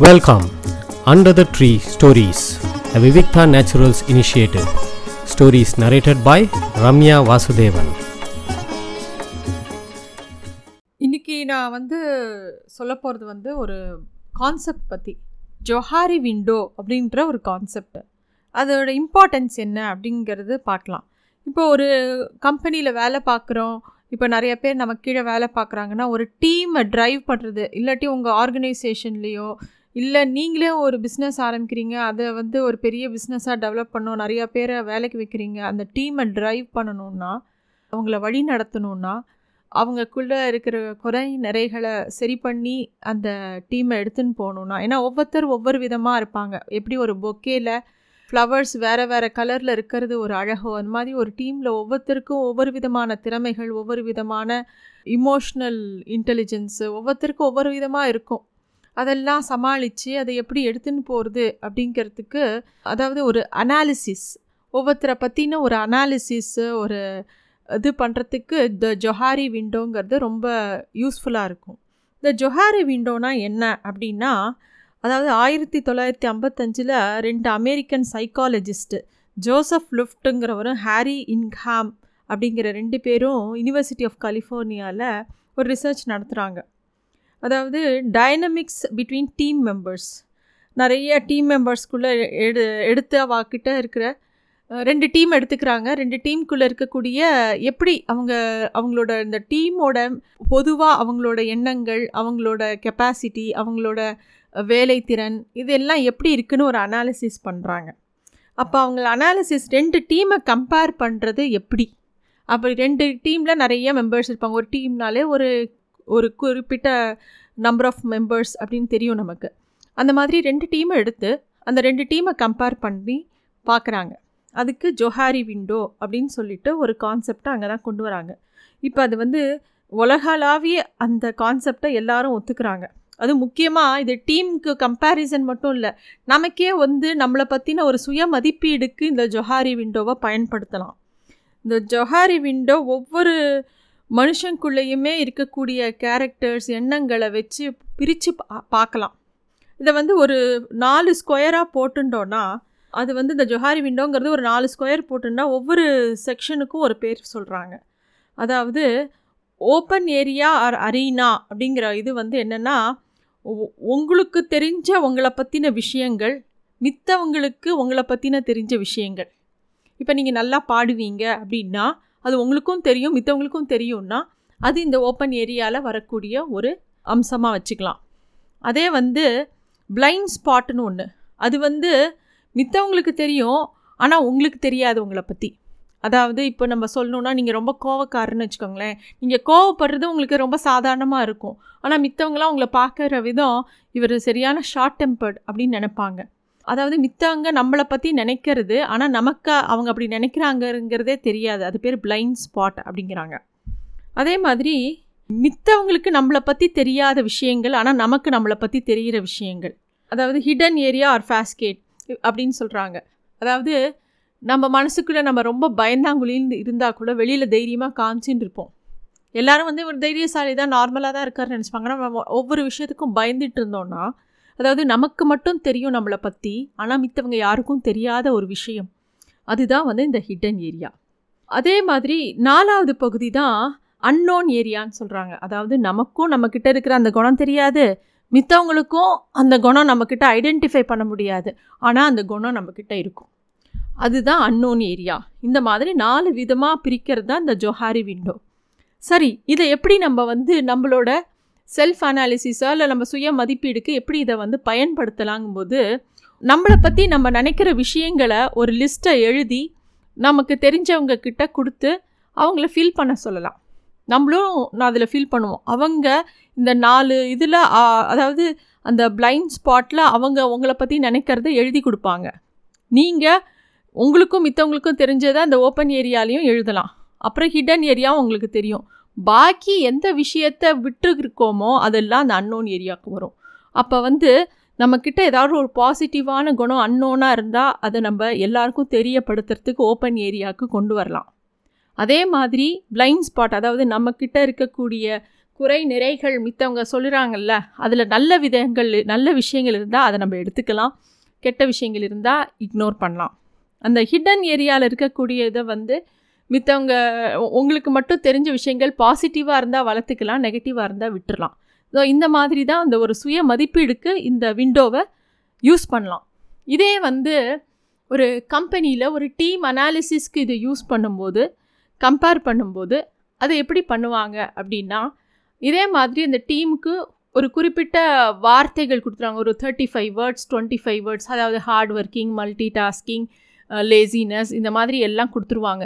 Welcome under the tree stories the Vivikta Naturals initiative stories narrated by Ramya Vasudevan இன்னைக்கு நான் வந்து சொல்ல போகிறது வந்து ஒரு கான்செப்ட் பற்றி ஜொஹாரி விண்டோ அப்படின்ற ஒரு கான்செப்ட் அதோட இம்பார்ட்டன்ஸ் என்ன அப்படிங்கிறது பார்க்கலாம். இப்போ ஒரு கம்பெனியில் வேலை பார்க்குறோம். இப்போ நிறைய பேர் நம்ம கீழே வேலை பார்க்குறாங்கன்னா ஒரு டீமை ட்ரைவ் பண்ணுறது இல்லாட்டி உங்கள் ஆர்கனைசேஷன்லேயோ இல்லை நீங்களே ஒரு பிஸ்னஸ் ஆரம்பிக்கிறீங்க. அதை வந்து ஒரு பெரிய பிஸ்னஸாக டெவலப் பண்ணணும். நிறையா பேரை வேலைக்கு வைக்கிறீங்க. அந்த டீமை ட்ரைவ் பண்ணணுன்னா அவங்கள வழி நடத்தணுன்னா அவங்கக்குள்ளே இருக்கிற குறை நிறைகளை சரி பண்ணி அந்த டீமை எடுத்துன்னு போகணுன்னா ஏன்னா ஒவ்வொருத்தர் ஒவ்வொரு விதமாக இருப்பாங்க. எப்படி ஒரு பொக்கேல ஃப்ளவர்ஸ் வேறு வேறு கலரில் இருக்கிறது ஒரு அழகோ அந்த மாதிரி ஒரு டீமில் ஒவ்வொருத்தருக்கும் ஒவ்வொரு விதமான திறமைகள் ஒவ்வொரு விதமான இமோஷ்னல் இன்டெலிஜென்ஸு ஒவ்வொருத்தருக்கும் ஒவ்வொரு விதமாக இருக்கும். அதெல்லாம் சமாளித்து அதை எப்படி எடுத்துன்னு போகிறது அப்படிங்கிறதுக்கு அதாவது ஒரு அனாலிசிஸ் ஒவ்வொருத்தரை பற்றின ஒரு அனாலிசிஸு ஒரு இது பண்ணுறதுக்கு த ஜொஹாரி விண்டோங்கிறது ரொம்ப யூஸ்ஃபுல்லாக இருக்கும். இந்த ஜொஹாரி விண்டோனா என்ன அப்படின்னா அதாவது ஆயிரத்தி தொள்ளாயிரத்தி ஐம்பத்தஞ்சில் ரெண்டு அமெரிக்கன் சைக்காலஜிஸ்ட்டு ஜோசப் லுஃப்ட்டுங்கிறவரும் ஹாரி இன்ஹாம் அப்படிங்கிற ரெண்டு பேரும் யூனிவர்சிட்டி ஆஃப் கலிஃபோர்னியாவில் ஒரு ரிசர்ச் நடத்துகிறாங்க அதாவது டைனமிக்ஸ் பிட்வீன் டீம் மெம்பர்ஸ் நிறைய டீம் மெம்பர்ஸ்குள்ளே எடு எடுத்து அவாக்கிட்ட இருக்கிற ரெண்டு டீம் எடுத்துக்கிறாங்க. ரெண்டு டீமுக்குள்ளே இருக்கக்கூடிய எப்படி அவங்க அவங்களோட இந்த டீமோட பொதுவாக அவங்களோட எண்ணங்கள் அவங்களோட கெப்பாசிட்டி அவங்களோட வேலைத்திறன் இதெல்லாம் எப்படி இருக்குன்னு ஒரு அனாலிசிஸ் பண்ணுறாங்க அப்போ அவங்க அனாலிசிஸ் ரெண்டு டீமை கம்பேர் பண்ணுறது எப்படி? அப்போ ரெண்டு டீமில் நிறைய மெம்பர்ஸ் இருப்பாங்க. ஒரு டீம்னாலே ஒரு ஒரு குறிப்பிட்ட நம்பர் ஆஃப் மெம்பர்ஸ் அப்படின்னு தெரியும் நமக்கு. அந்த மாதிரி ரெண்டு டீமை எடுத்து அந்த ரெண்டு டீமை கம்பேர் பண்ணி பார்க்குறாங்க அதுக்கு ஜொஹாரி விண்டோ அப்படின்னு சொல்லிட்டு ஒரு கான்செப்டை அங்கே தான் கொண்டு வராங்க. இப்போ அது வந்து உலகளாவிய அந்த கான்செப்டை எல்லாரும் ஒத்துக்கிறாங்க. அது முக்கியமாக இது டீமுக்கு கம்பேரிசன் மட்டும் இல்லை நமக்கே வந்து நம்மளை பற்றின ஒரு சுய மதிப்பீடுக்கு இந்த ஜொஹாரி விண்டோவை பயன்படுத்தலாம். இந்த ஜொஹாரி விண்டோ ஒவ்வொரு மனுஷனுக்குள்ளேயுமே இருக்கக்கூடிய கேரக்டர்ஸ் எண்ணங்களை வச்சு பிரித்து பா பார்க்கலாம். இதை வந்து ஒரு நாலு ஸ்கொயராக போட்டுட்டோன்னா அது வந்து இந்த ஜொஹாரி விண்டோங்கிறது ஒரு நாலு ஸ்கொயர் போட்டுன்னா ஒவ்வொரு செக்ஷனுக்கும் ஒரு பேர் சொல்கிறாங்க அதாவது ஓப்பன் ஏரியா ஆர் அரீனா அப்படிங்கிற இது வந்து என்னென்னா உங்களுக்கு தெரிஞ்ச உங்களை பற்றின விஷயங்கள் மித்தவங்களுக்கு உங்களை பற்றின தெரிஞ்ச விஷயங்கள். இப்போ நீங்கள் நல்லா பாடுவீங்க அப்படின்னா அது உங்களுக்கும் தெரியும் மித்தவங்களுக்கும் தெரியும்னா அது இந்த ஓப்பன் ஏரியாவில் வரக்கூடிய ஒரு அம்சமாக வச்சுக்கலாம். அதே வந்து பிளைண்ட் ஸ்பாட்னு ஒன்று அது வந்து மித்தவங்களுக்கு தெரியும் ஆனால் உங்களுக்கு தெரியாது உங்களை பற்றி அதாவது இப்போ நம்ம சொல்லணுன்னா நீங்கள் ரொம்ப கோவக்காரன்னு வச்சுக்கோங்களேன். நீங்கள் கோவப்படுறது உங்களுக்கு ரொம்ப சாதாரணமாக இருக்கும். ஆனால் மித்தவங்களாம் உங்களை பார்க்குற விதம் இவர் சரியான ஷார்ட் டெம்பர்ட் அப்படின்னு நினைப்பாங்க. அதாவது மித்தவங்க நம்மளை பற்றி நினைக்கிறது ஆனால் நமக்கு அவங்க அப்படி நினைக்கிறாங்கங்கிறதே தெரியாது. அது பேர் பிளைண்ட் ஸ்பாட் அப்படிங்கிறாங்க. அதே மாதிரி மித்தவங்களுக்கு நம்மளை பற்றி தெரியாத விஷயங்கள் ஆனால் நமக்கு நம்மளை பற்றி தெரிகிற விஷயங்கள். அதாவது ஹிடன் ஏரியா ஆர் ஃபேஸ்கேட் அப்படின்னு சொல்கிறாங்க அதாவது நம்ம மனசுக்குள்ளே நம்ம ரொம்ப பயந்தாங்குழின்னு இருந்தால் கூட வெளியில் தைரியமாக காமிச்சின்னு இருப்போம். எல்லோரும் வந்து ஒரு தைரியசாலி தான் நார்மலாக தான் இருக்காருன்னு நினச்சிப்பாங்க. நம்ம ஒவ்வொரு விஷயத்துக்கும் பயந்துட்டு இருந்தோன்னா அதாவது நமக்கு மட்டும் தெரியும் நம்மளை பற்றி ஆனால் மித்தவங்க யாருக்கும் தெரியாத ஒரு விஷயம். அதுதான் வந்து இந்த ஹிடன் ஏரியா அதே மாதிரி நாலாவது பகுதி தான் அன்னோன் ஏரியான்னு சொல்கிறாங்க அதாவது நமக்கும் நம்மக்கிட்ட இருக்கிற அந்த குணம் தெரியாது. மித்தவங்களுக்கும் அந்த குணம் நம்மக்கிட்ட ஐடென்டிஃபை பண்ண முடியாது. ஆனால் அந்த குணம் நம்மக்கிட்ட இருக்கும். அதுதான் அன்னோன் ஏரியா இந்த மாதிரி நாலு விதமாக பிரிக்கிறது தான் இந்த ஜொஹாரி விண்டோ சரி இதை எப்படி நம்ம வந்து நம்மளோட செல்ஃப் அனாலிசிஸோ இல்லை நம்ம சுய மதிப்பீடுக்கு எப்படி இதை வந்து பயன்படுத்தலாங்கும்போது நம்மளை பற்றி நம்ம நினைக்கிற விஷயங்களை ஒரு லிஸ்ட்டை எழுதி நமக்கு தெரிஞ்சவங்க கிட்ட கொடுத்து அவங்கள ஃபீல் பண்ண சொல்லலாம். நம்மளும் நான் அதில் ஃபீல் பண்ணுவோம். அவங்க இந்த நாலு இதில் அதாவது அந்த பிளைண்ட் ஸ்பாட்டில் அவங்க உங்களை பற்றி நினைக்கிறத எழுதி கொடுப்பாங்க. நீங்கள் உங்களுக்கும் மித்தவங்களுக்கும் தெரிஞ்சதை அந்த ஓப்பன் ஏரியாலையும் எழுதலாம். அப்புறம் ஹிடன் ஏரியாவும் உங்களுக்கு தெரியும். பாக்கி எந்த விஷயத்தை விட்டுருக்கோமோ அதெல்லாம் அந்த அன்னோன் ஏரியாவுக்கு வரும். அப்போ வந்து நம்மக்கிட்ட ஏதாவது ஒரு பாசிட்டிவான குணம் அன்னோனாக இருந்தால் அதை நம்ம எல்லாருக்கும் தெரியப்படுத்துறதுக்கு ஓப்பன் ஏரியாவுக்கு கொண்டு வரலாம். அதே மாதிரி பிளைண்ட் ஸ்பாட் அதாவது நம்மக்கிட்ட இருக்கக்கூடிய குறை நிறைகள் மித்தவங்க சொல்லுறாங்கல்ல அதில் நல்ல விதங்கள் நல்ல விஷயங்கள் இருந்தால் அதை நம்ம எடுத்துக்கலாம். கெட்ட விஷயங்கள் இருந்தால் இக்னோர் பண்ணலாம். அந்த ஹிடன் ஏரியாவில் இருக்கக்கூடிய இதை வந்து மித்தவங்க உங்களுக்கு மட்டும் தெரிஞ்ச விஷயங்கள் பாசிட்டிவாக இருந்தால் வளர்த்துக்கலாம் நெகட்டிவாக இருந்தால் விட்டுடலாம் ஸோ இந்த மாதிரி தான் அந்த ஒரு சுய மதிப்பீடுக்கு இந்த விண்டோவை யூஸ் பண்ணலாம். இதே வந்து ஒரு கம்பெனியில் ஒரு டீம் அனாலிசிஸ்க்கு இது யூஸ் பண்ணும்போது கம்பேர் பண்ணும்போது அதை எப்படி பண்ணுவாங்க அப்படின்னா இதே மாதிரி அந்த டீமுக்கு ஒரு குறிப்பிட்ட வார்த்தைகள் கொடுத்துருவாங்க. ஒரு thirty five words twenty five words அதாவது hard working multi tasking laziness இந்த மாதிரி எல்லாம் கொடுத்துருவாங்க.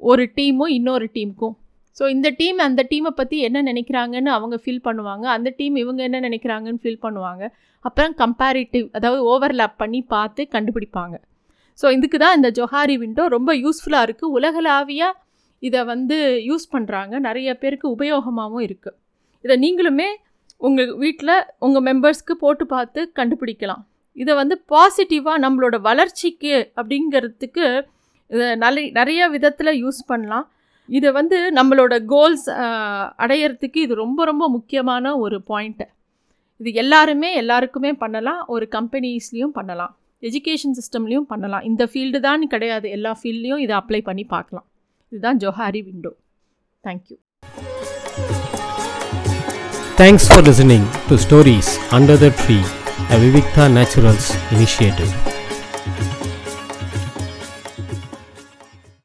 ஒரு டீமும் இன்னொரு டீமுக்கும். ஸோ இந்த டீம் அந்த டீமை பற்றி என்ன நினைக்கிறாங்கன்னு அவங்க ஃபீல் பண்ணுவாங்க. அந்த டீம் இவங்க என்ன நினைக்கிறாங்கன்னு ஃபீல் பண்ணுவாங்க. அப்புறம் கம்பேரிட்டிவ் அதாவது ஓவர்லேப் பண்ணி பார்த்து கண்டுபிடிப்பாங்க. ஸோ இதுக்கு தான் இந்த ஜொஹாரி விண்டோ ரொம்ப யூஸ்ஃபுல்லாக இருக்குது உலகளாவிய இதை வந்து யூஸ் பண்ணுறாங்க நிறைய பேருக்கு உபயோகமாகவும் இருக்குது இதை நீங்களுமே உங்கள் வீட்டில் உங்கள் மெம்பர்ஸ்க்கு போட்டு பார்த்து கண்டுபிடிக்கலாம். இதை வந்து பாசிட்டிவாக நம்மளோட வளர்ச்சிக்கு அப்படிங்கிறதுக்கு இதை நல்ல நிறைய விதத்தில் யூஸ் பண்ணலாம். இதை வந்து நம்மளோட கோல்ஸ் அடையிறதுக்கு இது ரொம்ப ரொம்ப முக்கியமான ஒரு பாயிண்ட்டு இது எல்லாருமே எல்லாருக்குமே பண்ணலாம். ஒரு கம்பெனிஸ்லேயும் பண்ணலாம். எஜுகேஷன் சிஸ்டம்லேயும் பண்ணலாம். இந்த ஃபீல்டு தான் கிடையாது. எல்லா ஃபீல்ட்லேயும் இதை அப்ளை பண்ணி பார்க்கலாம் இதுதான் Johari window. Thank you thanks for listening to stories under the tree a Vivikta Naturals initiative